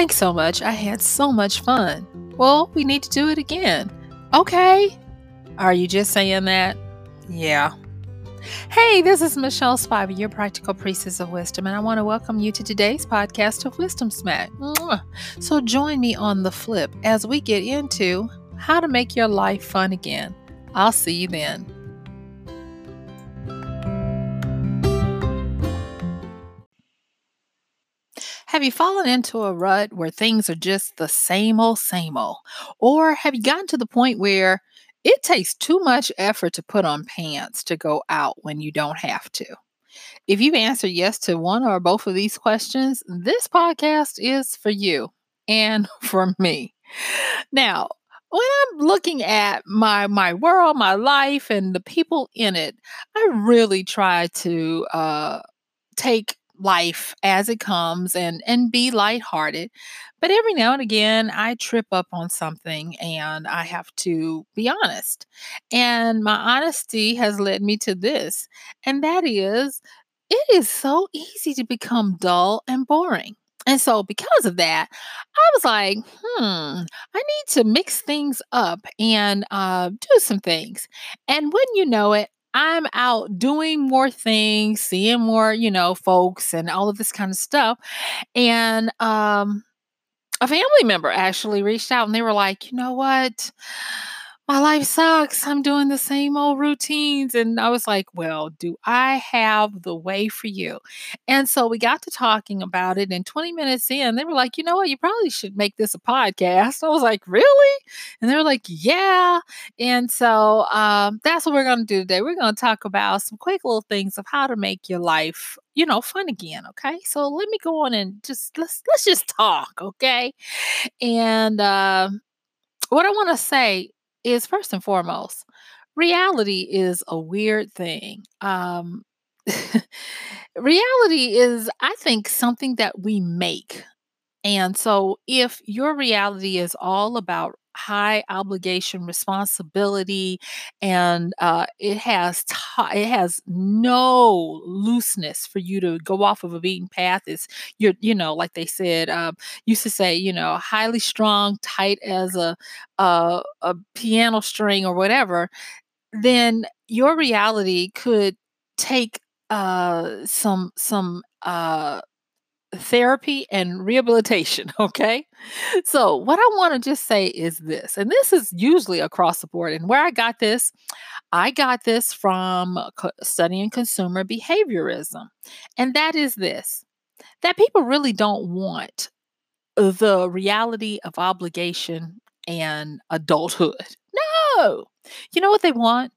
Thanks so much. I had so much fun. Well, we need to do it again. Okay. Are you just saying that? Yeah. Hey, this is Michelle Spivey, your practical priestess of wisdom, and I want to welcome you to today's podcast of Wisdom Smack. So join me on the flip as we get into how to make your life fun again. I'll see you then. Have you fallen into a rut where things are just the same old, same old? Or have you gotten to the point where it takes too much effort to put on pants to go out when you don't have to? If you answer yes to one or both of these questions, this podcast is for you and for me. Now, when I'm looking at my my world, my life, and the people in it, I really try to uh, take life as it comes and and be lighthearted. But every now and again I trip up on something and I have to be honest. And my honesty has led me to this, and that is it is so easy to become dull and boring. And so, because of that, I was like, hmm, I need to mix things up and uh, do some things. And when you know it, I'm out doing more things, seeing more, you know, folks and all of this kind of stuff. And um, a family member actually reached out and they were like, you know what? My life sucks. I'm doing the same old routines. And I was like, well, do I have the way for you? And so we got to talking about it. And 20 minutes in, they were like, you know what? You probably should make this a podcast. I was like, really? And they were like, yeah. And so um, that's what we're going to do today. We're going to talk about some quick little things of how to make your life you know fun again okay so let me go on and just let's let's just talk okay and uh, what i want to say is first and foremost, reality is a weird thing. Um, reality is, I think, something that we make. And so, if your reality is all about high obligation responsibility and uh, it has t- it has no looseness for you to go off of a beaten path. It's you're you know like they said um, used to say you know highly strong tight as a, a a piano string or whatever then your reality could take uh some some uh therapy and rehabilitation. Okay. So, what I want to just say is this, and this is usually across the board. And where I got this, I got this from studying consumer behaviorism. And that is this that people really don't want the reality of obligation and adulthood. No. You know what they want?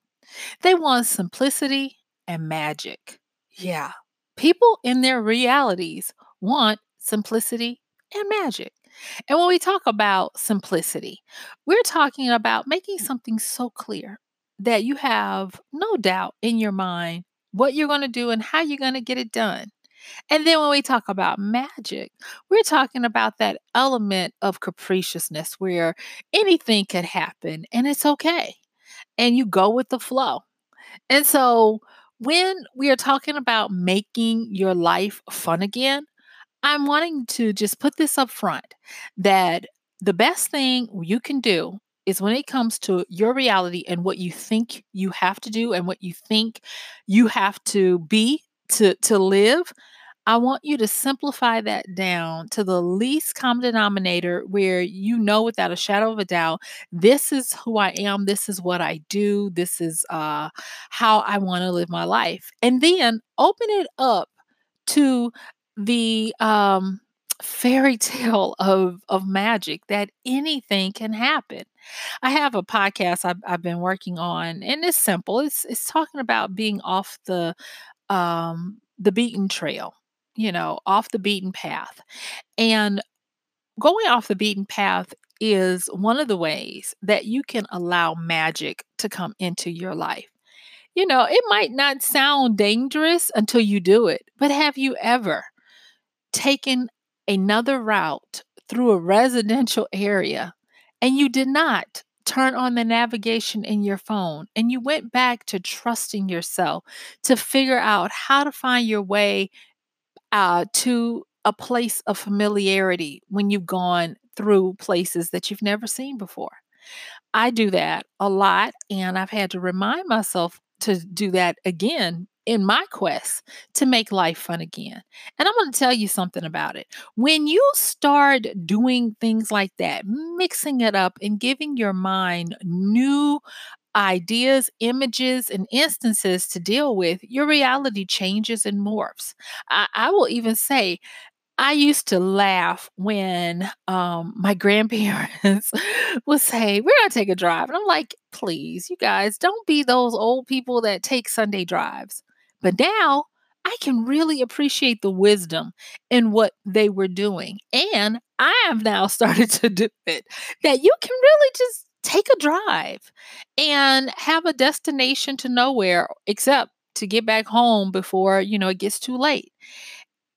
They want simplicity and magic. Yeah. People in their realities want simplicity and magic. And when we talk about simplicity, we're talking about making mm. something so clear that you have no doubt in your mind what you're going to do and how you're going to get it done. And then when we talk about magic, we're talking about that element of capriciousness where anything could happen and it's okay. And you go with the flow. And so when we are talking about making your life fun again, I'm wanting to just put this up front that the best thing you can do is when it comes to your reality and what you think you have to do and what you think you have to be to to live I want you to simplify that down to the least common denominator where you know without a shadow of a doubt this is who I am, this is what I do, this is uh, how I want to live my life. And then open it up to the um, fairy tale of of magic that anything can happen. I have a podcast I've, I've been working on, and it's simple. It's it's talking about being off the um, the beaten trail, you know, off the beaten path, and going off the beaten path is one of the ways that you can allow magic to come into your life. You know, it might not sound dangerous until you do it, but have you ever taken another route through a residential area and you did not turn on the navigation in your phone and you went back to trusting yourself to figure out how to find your way uh, to a place of familiarity when you've gone through places that you've never seen before. I do that a lot, and I've had to remind myself to do that again in my quest to make life fun again. And I'm going to tell you something about it. When you start doing things like that, mixing it up and giving your mind new ideas, images, and instances to deal with, your reality changes and morphs. I, I will even say, I used to laugh when um, my grandparents would say, We're going to take a drive. And I'm like, Please, you guys, don't be those old people that take Sunday drives. But now I can really appreciate the wisdom in what they were doing. And I have now started to do it that you can really just take a drive and have a destination to nowhere except to get back home before, you know, it gets too late.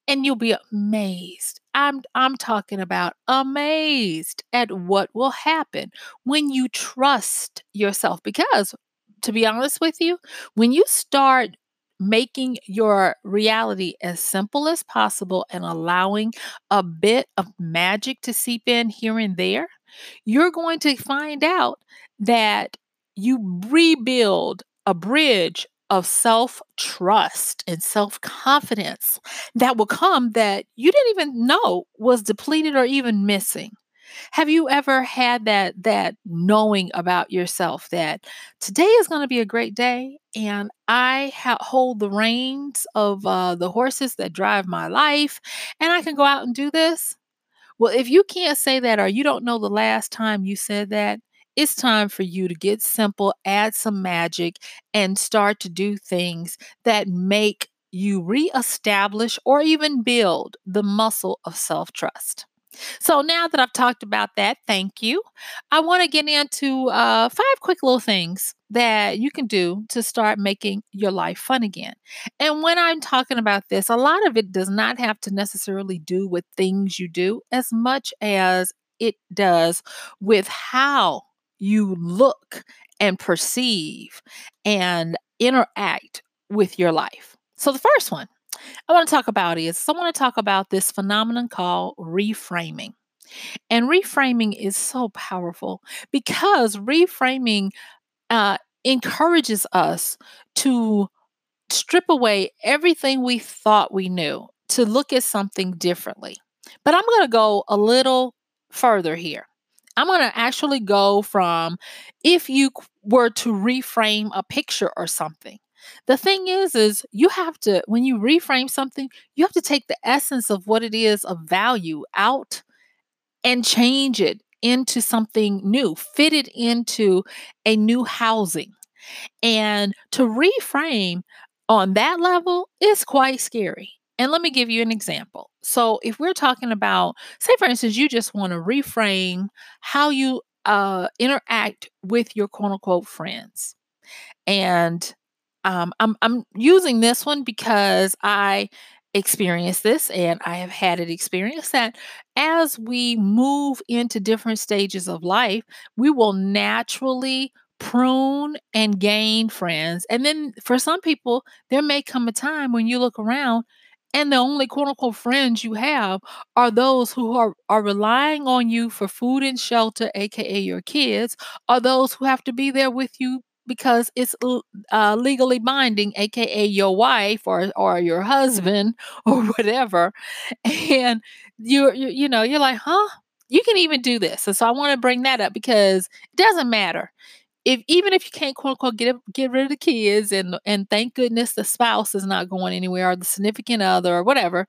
And you'll be amazed. I'm I'm talking about amazed at what will happen when you trust yourself because to be honest with you, when you start making your reality as simple as possible and allowing a bit of magic to seep in here and there, you're going to find out that you rebuild a bridge of self trust and self confidence that will come that you didn't even know was depleted or even missing. Have you ever had that that knowing about yourself that today is going to be a great day and I ha- hold the reins of uh, the horses that drive my life and I can go out and do this? Well, if you can't say that or you don't know the last time you said that, it's time for you to get simple, add some magic, and start to do things that make you reestablish or even build the muscle of self trust. So now that I've talked about that, thank you. I want to get into uh, five quick little things that you can do to start making your life fun again. And when I'm talking about this, a lot of it does not have to necessarily do with things you do as much as it does with how you look and perceive and interact with your life. So the first one I want to talk about is I want to talk about this phenomenon called reframing. And reframing is so powerful because reframing uh, encourages us to strip away everything we thought we knew to look at something differently. But I'm going to go a little further here. I'm going to actually go from if you were to reframe a picture or something. The thing is, is you have to, when you reframe something, you have to take the essence of what it is of value out and change it into something new, fit it into a new housing. And to reframe on that level is quite scary. And let me give you an example. So, if we're talking about, say, for instance, you just want to reframe how you uh, interact with your quote unquote friends. And um, I'm I'm using this one because I experienced this and I have had it experience that as we move into different stages of life, we will naturally prune and gain friends. And then for some people, there may come a time when you look around and the only quote unquote friends you have are those who are, are relying on you for food and shelter, aka your kids, or those who have to be there with you because it's uh, legally binding, aka your wife or or your husband or whatever, and you're you, you know you're like, huh? You can even do this, and so I want to bring that up because it doesn't matter if even if you can't quote unquote get get rid of the kids and and thank goodness the spouse is not going anywhere or the significant other or whatever,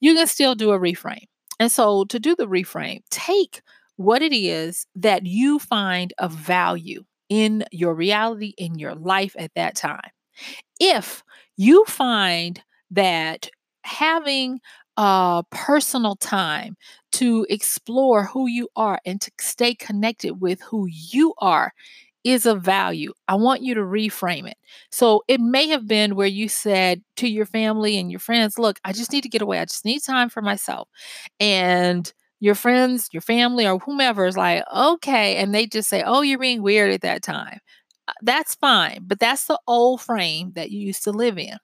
you can still do a reframe. And so to do the reframe, take what it is that you find of value in your reality, in your life at that time. If you find that having a personal time to explore who you are and to stay connected with who you are is of value. I want you to reframe it. So it may have been where you said to your family and your friends, Look, I just need to get away. I just need time for myself. And your friends, your family, or whomever is like, okay. And they just say, oh, you're being weird at that time. Uh, that's fine. But that's the old frame that you used to live in.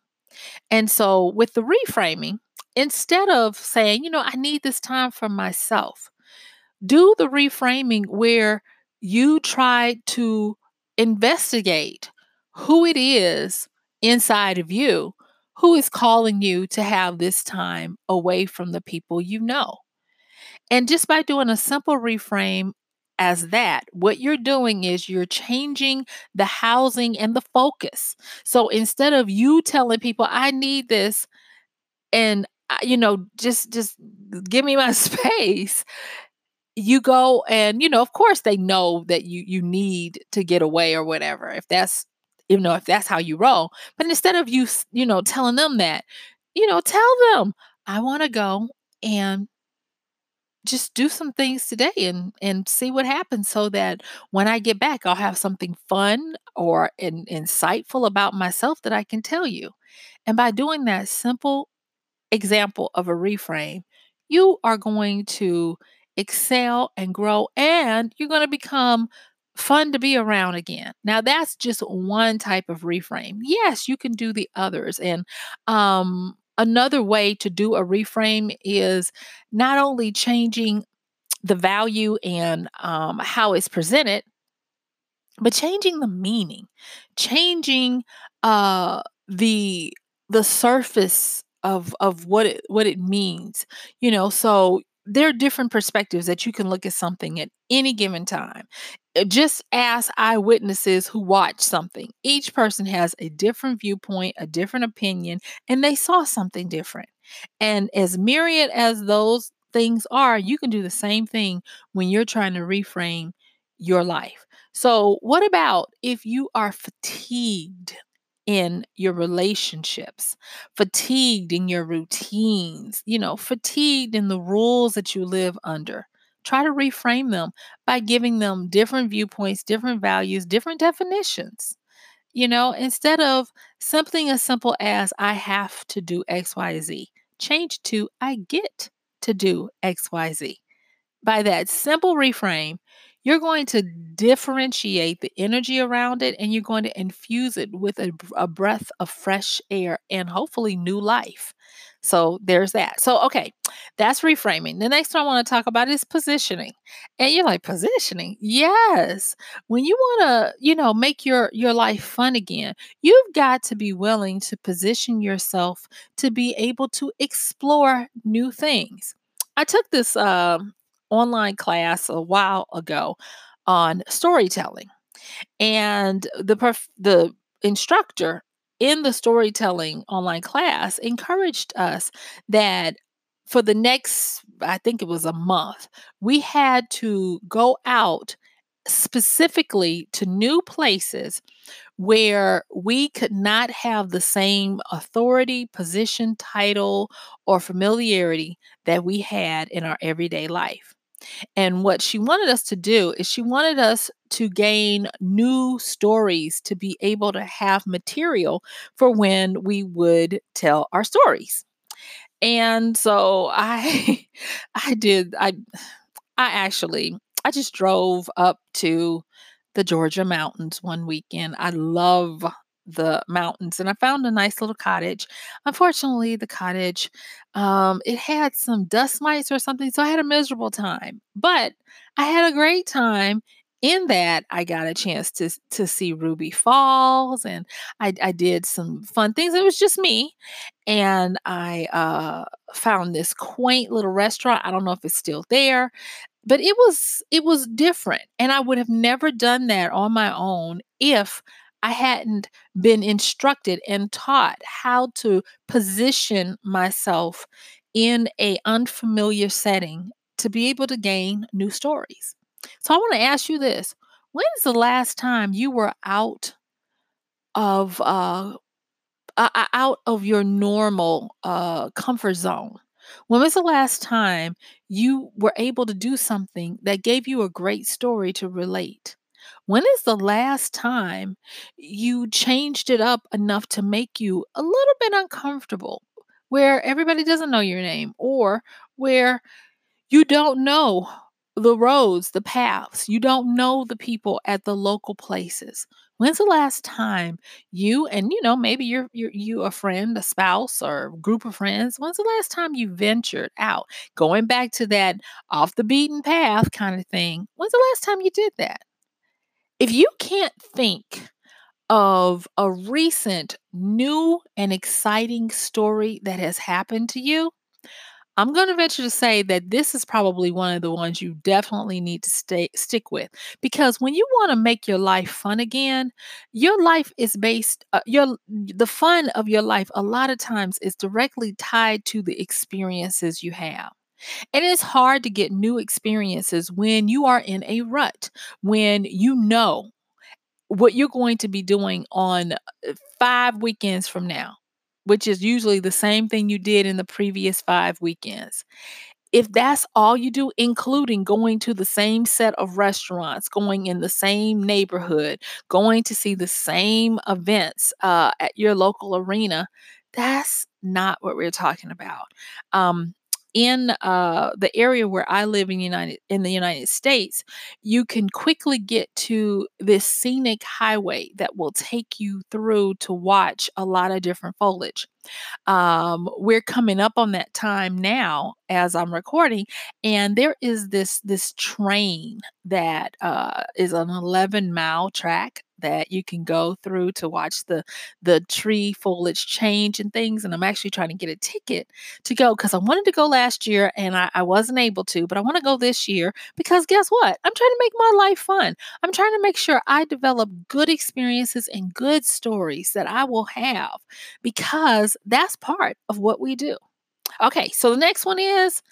And so with the reframing, instead of saying, you know, I need this time for myself, do the reframing where you try to investigate who it is inside of you who is calling you to have this time away from the people you know. And just by doing a simple reframe as that, what you're doing is you're changing the housing and the focus. So instead of you telling people, I need this, and uh, you know, just just give me my space, you go and you know of course they know that you you need to get away or whatever if that's you know if that's how you roll but instead of you you know telling them that you know tell them i want to go and just do some things today and and see what happens so that when i get back i'll have something fun or in, insightful about myself that i can tell you and by doing that simple example of a reframe you are going to excel and grow, and you're going to become fun to be around again. Now, that's just one type of reframe. Yes, you can do the others. And um, another way to do a reframe is not only changing the value and um, how it's presented, but changing the meaning, changing uh, the the surface of of what it what it means. You know, so there are different perspectives that you can look at something at any given time. Uh, just ask eyewitnesses who watch something. Each person has a different viewpoint, a different opinion, and they saw something different. And as myriad as those things are, you can do the same thing when you're trying to reframe your life. So, what about if you are fatigued in your relationships, fatigued in your routines, you know, fatigued in the rules that you live under. Try to reframe them by giving them different viewpoints, different values, different definitions. You know, instead of something as simple as I have to do XYZ, change to I get to do XYZ. By that simple reframe, you're going to differentiate the energy around it and you're going to infuse it with a, a breath of fresh air and hopefully new life. So there's that. So, okay, that's reframing. The next one I want to talk about is positioning. And you're like, positioning? Yes. When you want to, you know, make your your life fun again, you've got to be willing to position yourself to be able to explore new things. I took this um, online class a while ago on storytelling. And the perf- the instructor in the storytelling online class encouraged us that for the next I think it was a month, we had to go out specifically to new places where we could not have the same authority, position, title, or familiarity that we had in our everyday life. And what she wanted us to do is she wanted us to gain new stories to be able to have material for when we would tell our stories. And so I I did I I actually I just drove up to the Georgia mountains one weekend. I love the mountains and I found a nice little cottage. Unfortunately, the cottage um it had some dust mites or something, so I had a miserable time. But I had a great time in that I got a chance to to see Ruby Falls and I, I did some fun things. It was just me. And I uh, found this quaint little restaurant. I don't know if it's still there, but it was it was different. And I would have never done that on my own if I hadn't been instructed and taught how to position myself in a unfamiliar setting to be able to gain new stories. So I want to ask you this. When's the last time you were out of uh, uh out of your normal uh comfort zone? When was the last time you were able to do something that gave you a great story to relate? When is the last time you changed it up enough to make you a little bit uncomfortable, where everybody doesn't know your name or where you don't know the roads, the paths, you don't know the people at the local places? When's the last time you and you know maybe you're, you're you a friend, a spouse, or group of friends? When's the last time you ventured out, going back to that off the beaten path kind of thing? When's the last time you did that? If you can't think of a recent new and exciting story that has happened to you, I'm going to venture to say that this is probably one of the ones you definitely need to stay stick with because when you want to make your life fun again, your life is based uh, your the fun of your life a lot of times is directly tied to the experiences you have. And it's hard to get new experiences when you are in a rut, when you know what you're going to be doing on uh, five weekends from now, which is usually the same thing you did in the previous five weekends if that's all you do, including going to the same set of restaurants, going in the same neighborhood, going to see the same events uh, at your local arena, that's not what we're talking about. Um, in uh, the area where I live in United in the United States, you can quickly get to this scenic highway that will take you through to watch a lot of different foliage. Um, we're coming up on that time now as I'm recording, and there is this this train that uh, is an 11 mile track that you can go through to watch the the tree foliage change and things. And I'm actually trying to get a ticket to go because I wanted to go last year and I, I wasn't able to, but I want to go this year because guess what? I'm trying to make my life fun. I'm trying to make sure I develop good experiences and good stories that I will have because that's part of what we do. Okay, so the next one is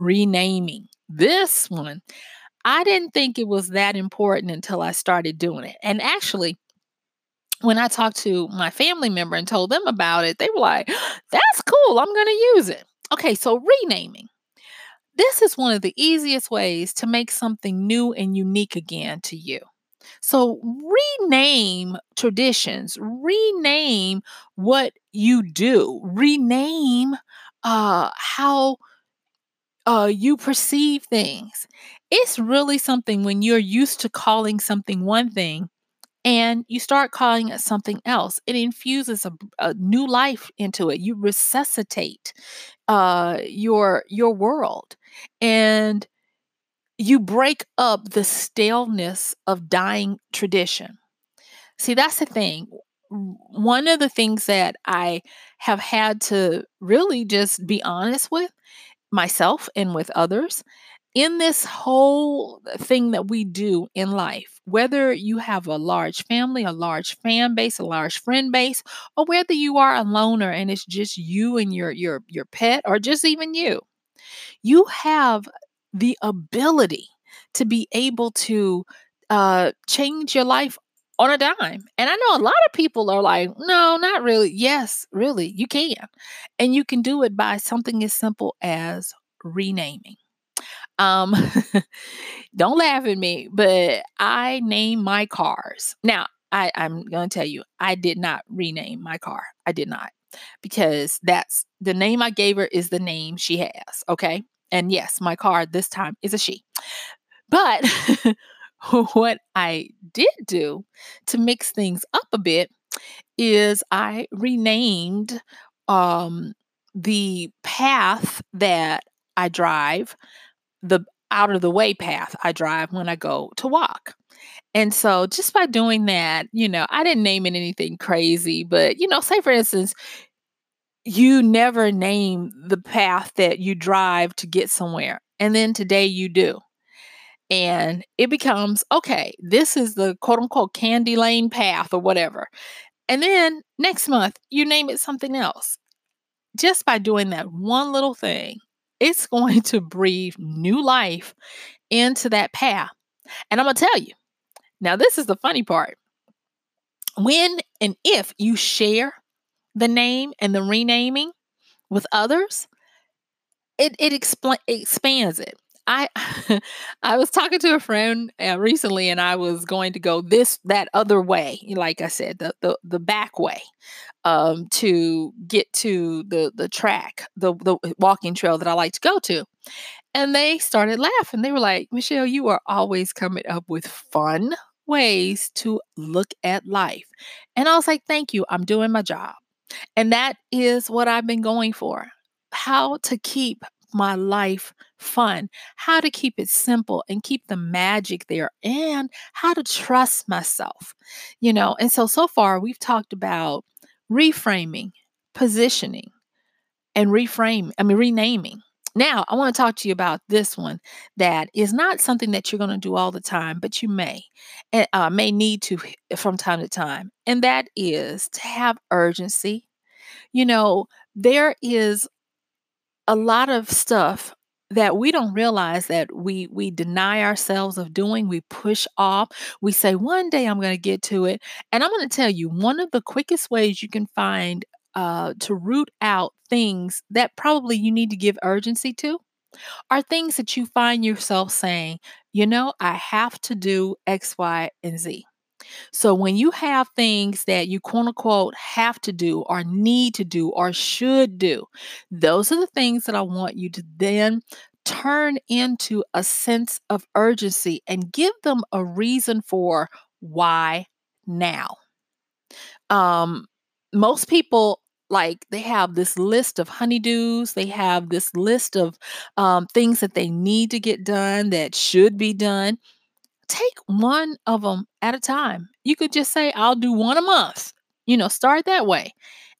renaming. This one, I didn't think it was that important until I started doing it. And actually, when I talked to my family member and told them about it, they were like, that's cool. I'm going to use it. Okay, so renaming. This is one of the easiest ways to make something new and unique again to you. So rename traditions, rename what you do, rename uh, how uh, you perceive things. It's really something when you're used to calling something one thing and you start calling it something else. It infuses a, a new life into it. You resuscitate uh, your your world, and you break up the staleness of dying tradition. See, that's the thing. One of the things that I have had to really just be honest with myself and with others in this whole thing that we do in life, whether you have a large family, a large fan base, a large friend base, or whether you are a loner and it's just you and your your your pet or just even you, you have the ability to be able to uh, change your life on a dime. And I know a lot of people are like, no, not really. Yes, really, you can. And you can do it by something as simple as renaming. Um, don't laugh at me, but I name my cars. Now, I, I'm going to tell you, I did not rename my car. I did not because that's the name I gave her is the name she has. Okay. And yes, my car this time is a she. But what I did do to mix things up a bit is I renamed um, the path that I drive, the out of the way path I drive when I go to walk. And so just by doing that, you know, I didn't name it anything crazy, but you know, say for instance, you never name the path that you drive to get somewhere. And then today you do. And it becomes okay, this is the quote unquote candy lane path or whatever. And then next month, you name it something else. Just by doing that one little thing, it's going to breathe new life into that path. And I'm going to tell you now, this is the funny part. When and if you share the name and the renaming with others, it, it expl- expands it. I I was talking to a friend uh, recently, and I was going to go this that other way, like I said, the the, the back way, um, to get to the the track, the the walking trail that I like to go to, and they started laughing. They were like, "Michelle, you are always coming up with fun ways to look at life. And I was like, thank you. I'm doing my job. And that is what I've been going for. How to keep my life fun, how to keep it simple and keep the magic there, and how to trust myself. You know, and so, so far we've talked about reframing, positioning, and reframe, I mean, renaming. Now, I want to talk to you about this one that is not something that you're going to do all the time, but you may, and uh, may need to from time to time. And that is to have urgency. You know, there is a lot of stuff that we don't realize that we we deny ourselves of doing we push off we say one day i'm going to get to it. And i'm going to tell you one of the quickest ways you can find uh, to root out things that probably you need to give urgency to are things that you find yourself saying you know i have to do x y and z so when you have things that you quote unquote have to do or need to do or should do, those are the things that I want you to then turn into a sense of urgency and give them a reason for why now. Um, most people like they have this list of honeydews they have this list of um, things that they need to get done that should be done take one of them at a time. You could just say, I'll do one a month. You know, start that way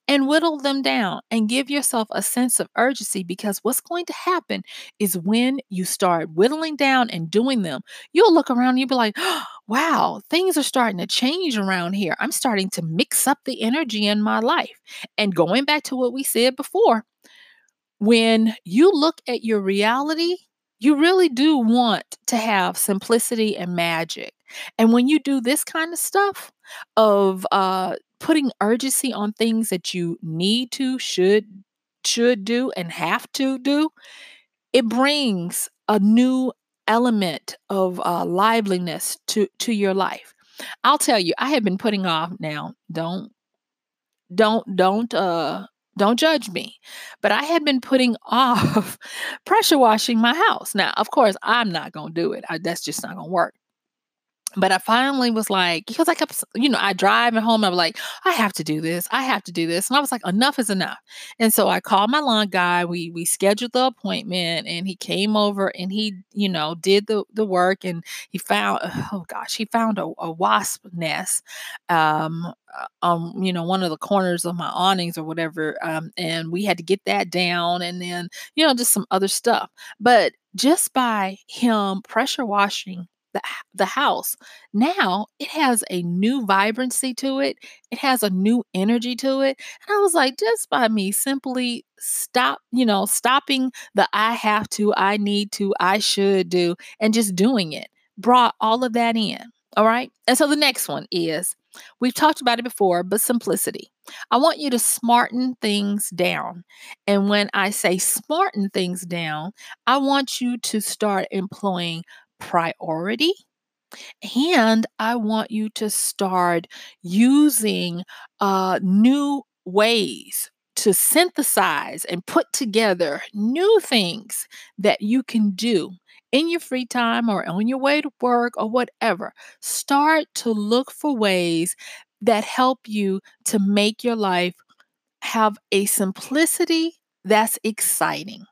and whittle them down and give yourself a sense of urgency because what's going to happen is when you start whittling down and doing them, you'll look around and you'll be like, oh, wow, things are starting to change around here. I'm starting to mix up the energy in my life. And going back to what we said before, when you look at your reality, you really do want to have simplicity and magic. And when you do this kind of stuff of uh, putting urgency on things that you need to, should, should do, and have to do, it brings a new element of uh, liveliness to to your life. I'll tell you, I have been putting off now. Don't don't don't uh don't judge me. But I had been putting off pressure washing my house. Now, of course, I'm not going to do it. I, that's just not going to work. But I finally was like, because I kept, you know, I drive home. I was like, I have to do this. I have to do this. And I was like, enough is enough. And so I called my lawn guy. We we scheduled the appointment, and he came over and he, you know, did the the work. And he found, oh gosh, he found a, a wasp nest, um, um, you know, one of the corners of my awnings or whatever. Um, and we had to get that down, and then, you know, just some other stuff. But just by him pressure washing the, the house. Now it has a new vibrancy to it. It has a new energy to it. And I was like, just by me simply stop, you know, stopping the I have to, I need to, I should do, and just doing it brought all of that in. All right. And so the next one is we've talked about it before, but simplicity. I want you to smarten things down. And when I say smarten things down, I want you to start employing priority. And I want you to start using uh, new ways to synthesize and put together new things that you can do in your free time or on your way to work or whatever. Start to look for ways that help you to make your life have a simplicity that's exciting.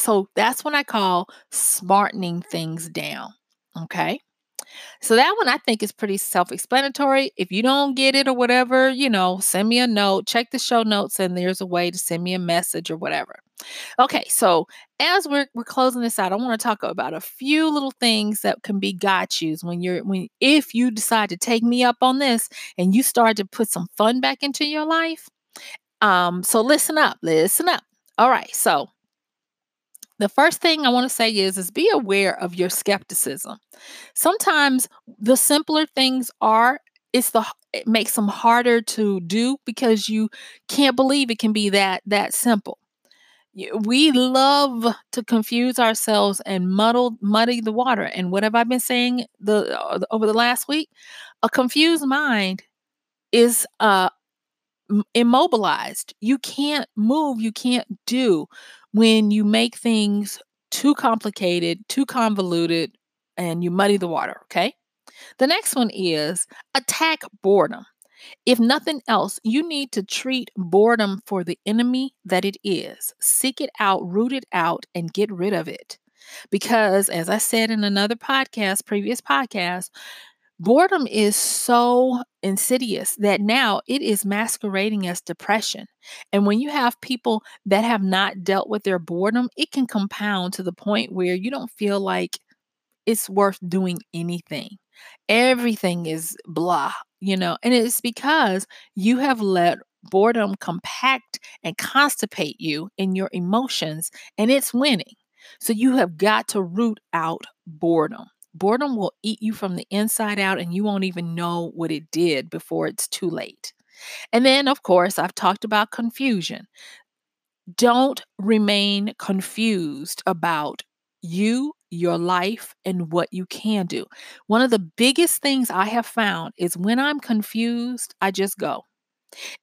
So that's what I call smartening things down. Okay. So that one I think is pretty self explanatory. If you don't get it or whatever, you know, send me a note, check the show notes, and there's a way to send me a message or whatever. Okay, so as we're, we're closing this out, I want to talk about a few little things that can be got yous when you're when if you decide to take me up on this and you start to put some fun back into your life. Um, so listen up, listen up. All right, so the first thing I want to say is is be aware of your skepticism. Sometimes the simpler things are it's the it makes them harder to do because you can't believe it can be that that simple. We love to confuse ourselves and muddle muddy the water. And what have I been saying the uh, over the last week? A confused mind is uh immobilized. You can't move, you can't do when you make things too complicated, too convoluted, and you muddy the water, okay? The next one is attack boredom. If nothing else, you need to treat boredom for the enemy that it is. Seek it out, root it out, and get rid of it. Because, as I said in another podcast, previous podcast, boredom is so insidious that now it is masquerading as depression. And when you have people that have not dealt with their boredom, it can compound to the point where you don't feel like it's worth doing anything. Everything is blah, you know, and it's because you have let boredom compact and constipate you in your emotions, and it's winning. So you have got to root out boredom. Boredom will eat you from the inside out, and you won't even know what it did before it's too late. And then, of course, I've talked about confusion. Don't remain confused about you, your life, and what you can do. One of the biggest things I have found is when I'm confused, I just go.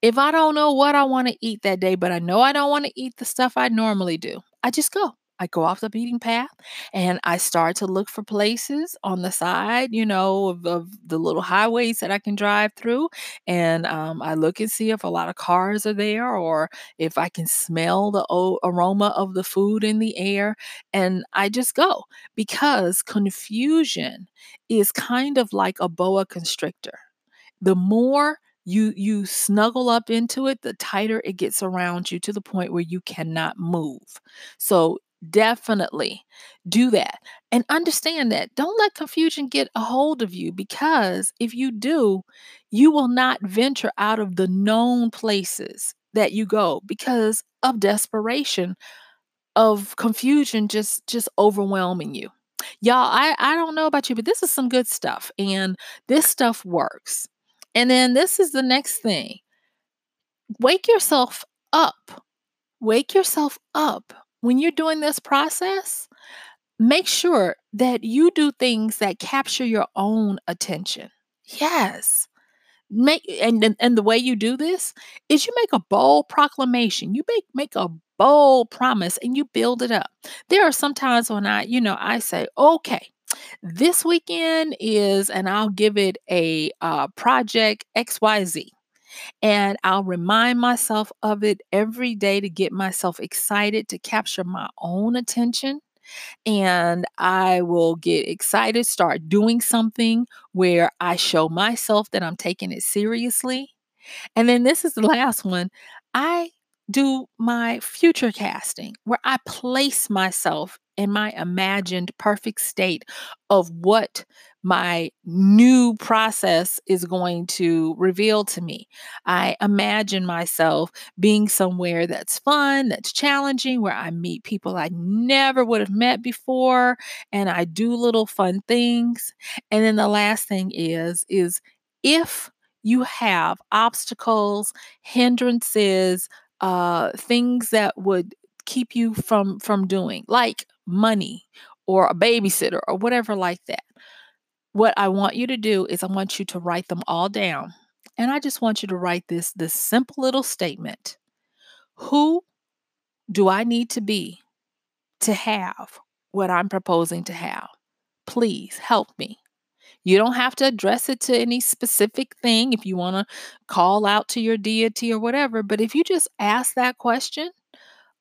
If I don't know what I want to eat that day, but I know I don't want to eat the stuff I normally do, I just go. I go off the beating path and I start to look for places on the side, you know, of, of the little highways that I can drive through. And um, I look and see if a lot of cars are there or if I can smell the o- aroma of the food in the air. And I just go because confusion is kind of like a boa constrictor. The more you you snuggle up into it the tighter it gets around you to the point where you cannot move so definitely do that and understand that. Don't let confusion get a hold of you because if you do you will not venture out of the known places that you go because of desperation of confusion just just overwhelming you. Y'all i i don't know about you but this is some good stuff and this stuff works. And then this is the next thing. Wake yourself up. Wake yourself up when you're doing this process, make sure that you do things that capture your own attention. Yes. Make and and the way you do this is you make a bold proclamation. You make make a bold promise and you build it up. There are some times when I, you know, I say, "Okay, this weekend is and I'll give it a uh, project XYZ. And I'll remind myself of it every day to get myself excited to capture my own attention. And I will get excited, start doing something where I show myself that I'm taking it seriously. And then this is the last one. I do my future casting where I place myself in my imagined perfect state of what my new process is going to reveal to me. I imagine myself being somewhere that's fun, that's challenging, where I meet people I never would have met before and I do little fun things. And then the last thing is is if you have obstacles, hindrances, uh, things that would keep you from from doing, like money or a babysitter or whatever like that. What I want you to do is I want you to write them all down. And I just want you to write this this simple little statement. Who do I need to be to have what I'm proposing to have? Please help me. You don't have to address it to any specific thing if you want to call out to your deity or whatever. But if you just ask that question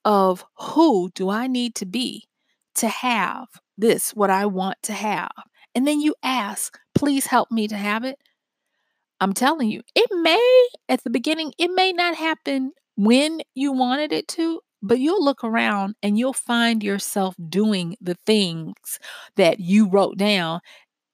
of who do I need to be to have this, what I want to have, and then you ask, please help me to have it. I'm telling you, it may, at the beginning, it may not happen when you wanted it to, but you'll look around and you'll find yourself doing the things that you wrote down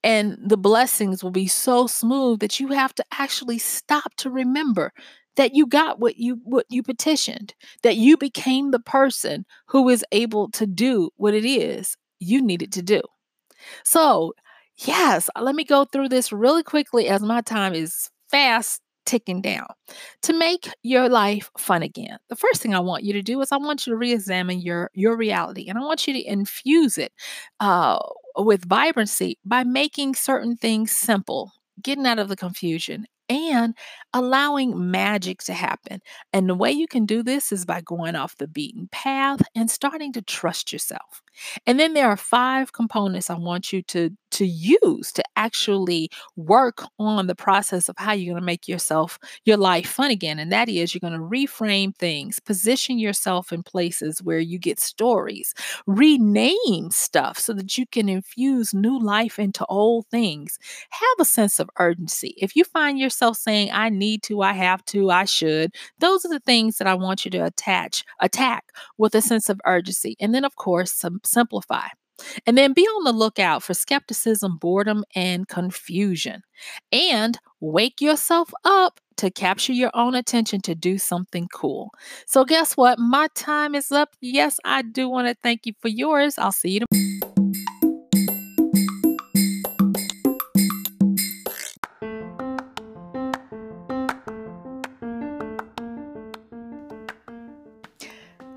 and the blessings will be so smooth that you have to actually stop to remember that you got what you what you petitioned that you became the person who is able to do what it is you needed to do so yes let me go through this really quickly as my time is fast ticking down to make your life fun again the first thing i want you to do is i want you to re-examine your your reality and i want you to infuse it uh, with vibrancy by making certain things simple getting out of the confusion and allowing magic to happen. And the way you can do this is by going off the beaten path and starting to trust yourself. And then there are five components I want you to to use to actually work on the process of how you're going to make yourself your life fun again and that is you're going to reframe things position yourself in places where you get stories rename stuff so that you can infuse new life into old things. Have a sense of urgency. If you find yourself saying i need to i have to i should those are the things that i want you to attach attack with a sense of urgency. And then of course some simplify and then be on the lookout for skepticism, boredom, and confusion. And wake yourself up to capture your own attention to do something cool. So, guess what? My time is up. Yes, I do want to thank you for yours. I'll see you tomorrow.